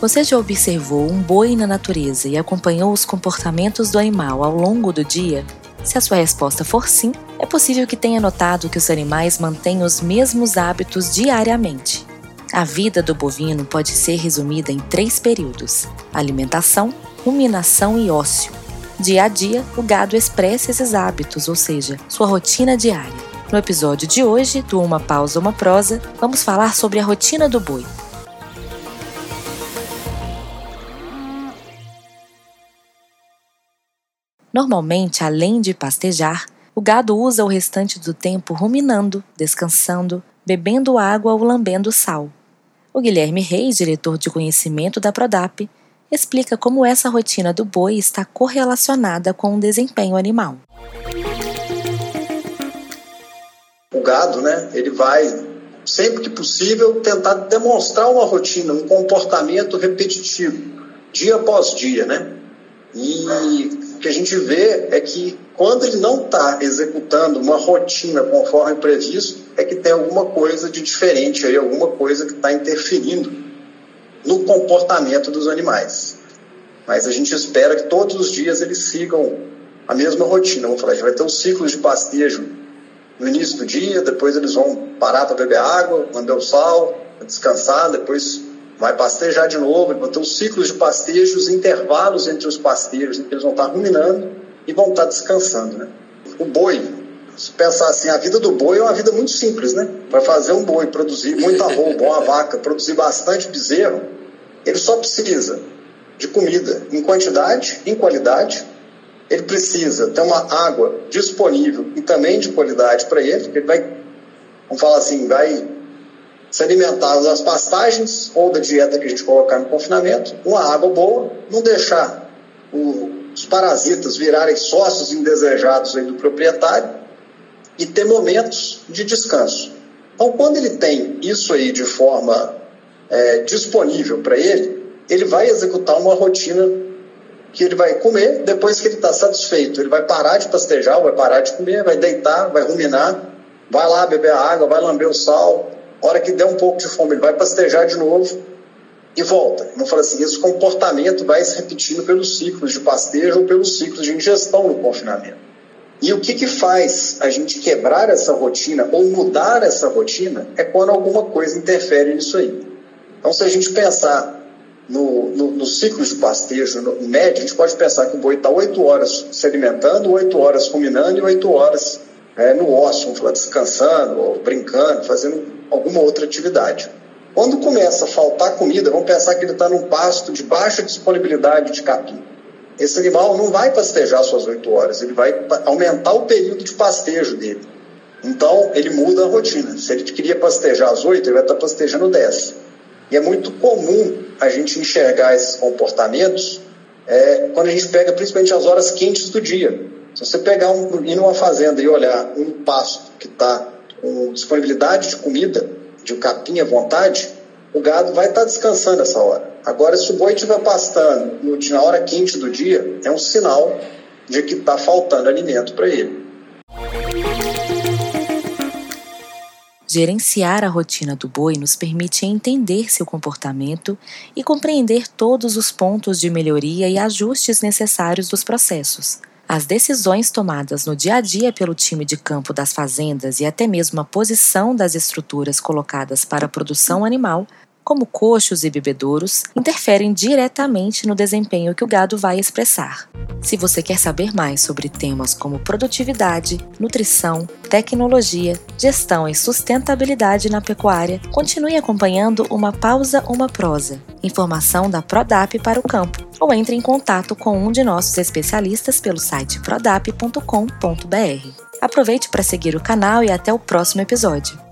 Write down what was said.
Você já observou um boi na natureza e acompanhou os comportamentos do animal ao longo do dia? Se a sua resposta for sim, é possível que tenha notado que os animais mantêm os mesmos hábitos diariamente. A vida do bovino pode ser resumida em três períodos: alimentação, ruminação e ócio. Dia a dia, o gado expressa esses hábitos, ou seja, sua rotina diária. No episódio de hoje, do Uma Pausa, Uma Prosa, vamos falar sobre a rotina do boi. Normalmente, além de pastejar, o gado usa o restante do tempo ruminando, descansando, bebendo água ou lambendo sal. O Guilherme Reis, diretor de conhecimento da Prodap, explica como essa rotina do boi está correlacionada com o desempenho animal. O gado, né, ele vai sempre que possível tentar demonstrar uma rotina, um comportamento repetitivo, dia após dia, né? E que a gente vê é que quando ele não está executando uma rotina conforme previsto, é que tem alguma coisa de diferente aí, alguma coisa que está interferindo no comportamento dos animais. Mas a gente espera que todos os dias eles sigam a mesma rotina. Vamos falar, a gente vai ter um ciclo de pastejo no início do dia, depois eles vão parar para beber água, mandar o sal, descansar, depois vai pastejar de novo, os ciclos de pastejos, intervalos entre os pastejos, em que eles vão estar ruminando e vão estar descansando. Né? O boi, se pensar assim, a vida do boi é uma vida muito simples, né? Para fazer um boi produzir muito arroba, uma vaca, produzir bastante bezerro, ele só precisa de comida em quantidade, em qualidade. Ele precisa ter uma água disponível e também de qualidade para ele, ele vai, vamos falar assim, vai se alimentar das pastagens ou da dieta que a gente colocar no confinamento, uma água boa, não deixar os parasitas virarem sócios indesejados do proprietário e ter momentos de descanso. Então, quando ele tem isso aí de forma é, disponível para ele, ele vai executar uma rotina que ele vai comer depois que ele está satisfeito. Ele vai parar de pastejar, vai parar de comer, vai deitar, vai ruminar, vai lá beber água, vai lamber o sal, hora que der um pouco de fome, ele vai pastejar de novo e volta. Não fala assim, esse comportamento vai se repetindo pelos ciclos de pastejo ou pelos ciclos de ingestão no confinamento. E o que, que faz a gente quebrar essa rotina ou mudar essa rotina é quando alguma coisa interfere nisso aí. Então, se a gente pensar no, no, no ciclo de pastejo, no, médio, a gente pode pensar que o boi está oito horas se alimentando, oito horas ruminando e oito horas é, no ócio, vamos falar, descansando, ou brincando, fazendo alguma outra atividade. Quando começa a faltar comida, vamos pensar que ele está num pasto de baixa disponibilidade de capim. Esse animal não vai pastejar suas oito horas, ele vai aumentar o período de pastejo dele. Então, ele muda a rotina. Se ele queria pastejar às oito, ele vai estar pastejando dez. E é muito comum a gente enxergar esses comportamentos é, quando a gente pega principalmente as horas quentes do dia. Se você pegar um, ir numa fazenda e olhar um pasto que está com disponibilidade de comida, de capim à vontade, o gado vai estar tá descansando essa hora. Agora, se o boi estiver pastando no, na hora quente do dia, é um sinal de que está faltando alimento para ele. Gerenciar a rotina do boi nos permite entender seu comportamento e compreender todos os pontos de melhoria e ajustes necessários dos processos. As decisões tomadas no dia a dia pelo time de campo das fazendas e até mesmo a posição das estruturas colocadas para a produção animal como coxos e bebedouros, interferem diretamente no desempenho que o gado vai expressar. Se você quer saber mais sobre temas como produtividade, nutrição, tecnologia, gestão e sustentabilidade na pecuária, continue acompanhando Uma Pausa, Uma Prosa, informação da Prodap para o campo, ou entre em contato com um de nossos especialistas pelo site prodap.com.br. Aproveite para seguir o canal e até o próximo episódio.